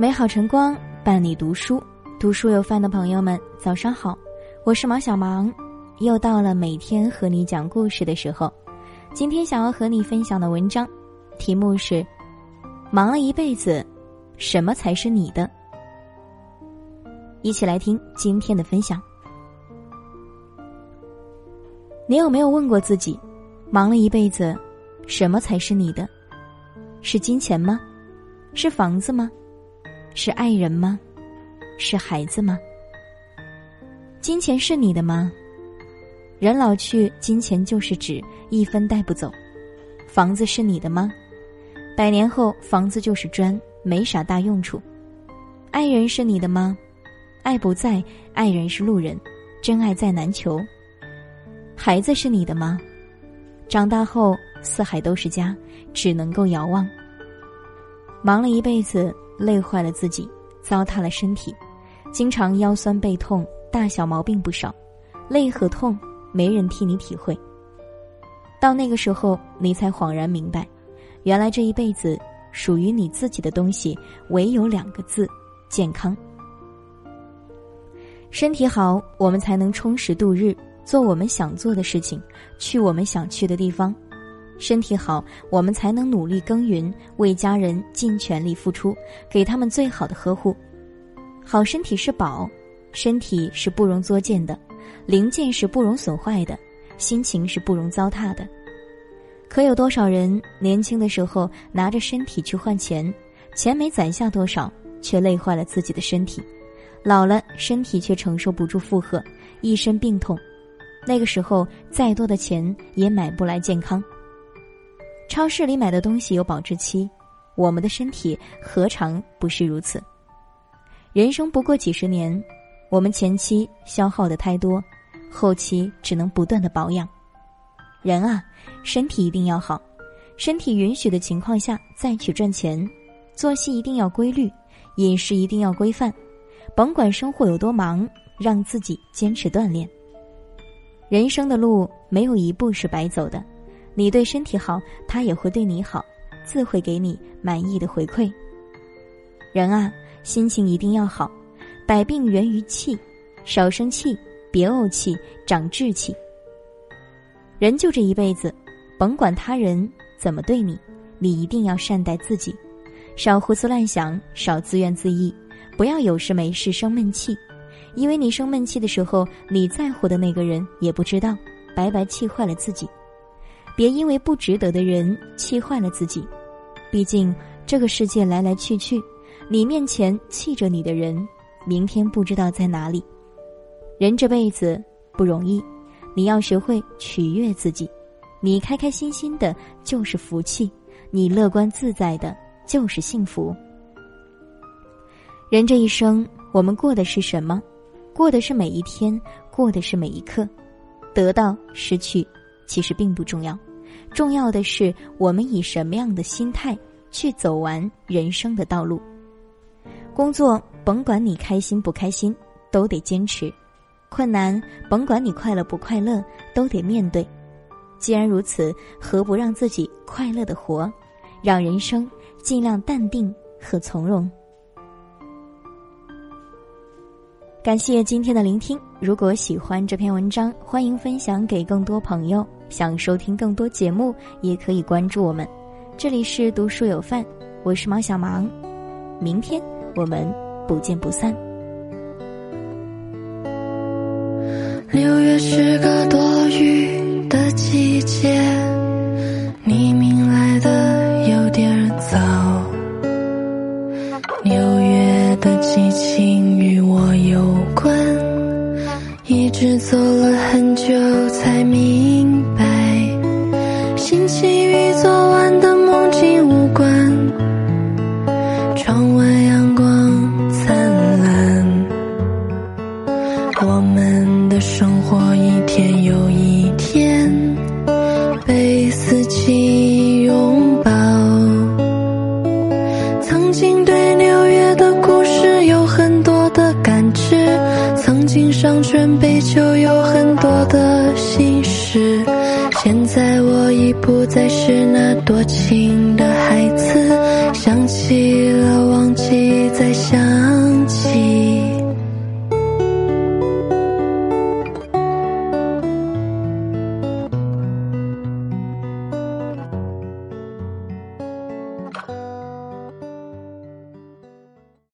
美好晨光伴你读书，读书有饭的朋友们，早上好，我是毛小芒，又到了每天和你讲故事的时候。今天想要和你分享的文章，题目是：忙了一辈子，什么才是你的？一起来听今天的分享。你有没有问过自己，忙了一辈子，什么才是你的？是金钱吗？是房子吗？是爱人吗？是孩子吗？金钱是你的吗？人老去，金钱就是纸，一分带不走。房子是你的吗？百年后，房子就是砖，没啥大用处。爱人是你的吗？爱不在，爱人是路人，真爱再难求。孩子是你的吗？长大后，四海都是家，只能够遥望。忙了一辈子。累坏了自己，糟蹋了身体，经常腰酸背痛，大小毛病不少。累和痛，没人替你体会。到那个时候，你才恍然明白，原来这一辈子属于你自己的东西，唯有两个字：健康。身体好，我们才能充实度日，做我们想做的事情，去我们想去的地方。身体好，我们才能努力耕耘，为家人尽全力付出，给他们最好的呵护。好身体是宝，身体是不容作践的，零件是不容损坏的，心情是不容糟蹋的。可有多少人年轻的时候拿着身体去换钱，钱没攒下多少，却累坏了自己的身体，老了身体却承受不住负荷，一身病痛。那个时候再多的钱也买不来健康。超市里买的东西有保质期，我们的身体何尝不是如此？人生不过几十年，我们前期消耗的太多，后期只能不断的保养。人啊，身体一定要好，身体允许的情况下再去赚钱，作息一定要规律，饮食一定要规范，甭管生活有多忙，让自己坚持锻炼。人生的路没有一步是白走的。你对身体好，他也会对你好，自会给你满意的回馈。人啊，心情一定要好，百病源于气，少生气，别怄气，长志气。人就这一辈子，甭管他人怎么对你，你一定要善待自己，少胡思乱想，少自怨自艾，不要有事没事生闷气，因为你生闷气的时候，你在乎的那个人也不知道，白白气坏了自己。别因为不值得的人气坏了自己，毕竟这个世界来来去去，你面前气着你的人，明天不知道在哪里。人这辈子不容易，你要学会取悦自己，你开开心心的就是福气，你乐观自在的就是幸福。人这一生，我们过的是什么？过的是每一天，过的是每一刻。得到失去，其实并不重要。重要的是，我们以什么样的心态去走完人生的道路。工作，甭管你开心不开心，都得坚持；困难，甭管你快乐不快乐，都得面对。既然如此，何不让自己快乐的活，让人生尽量淡定和从容？感谢今天的聆听。如果喜欢这篇文章，欢迎分享给更多朋友。想收听更多节目，也可以关注我们。这里是读书有范，我是毛小芒。明天我们不见不散。六月是个直走了很久才明。现在我已不再是那多情，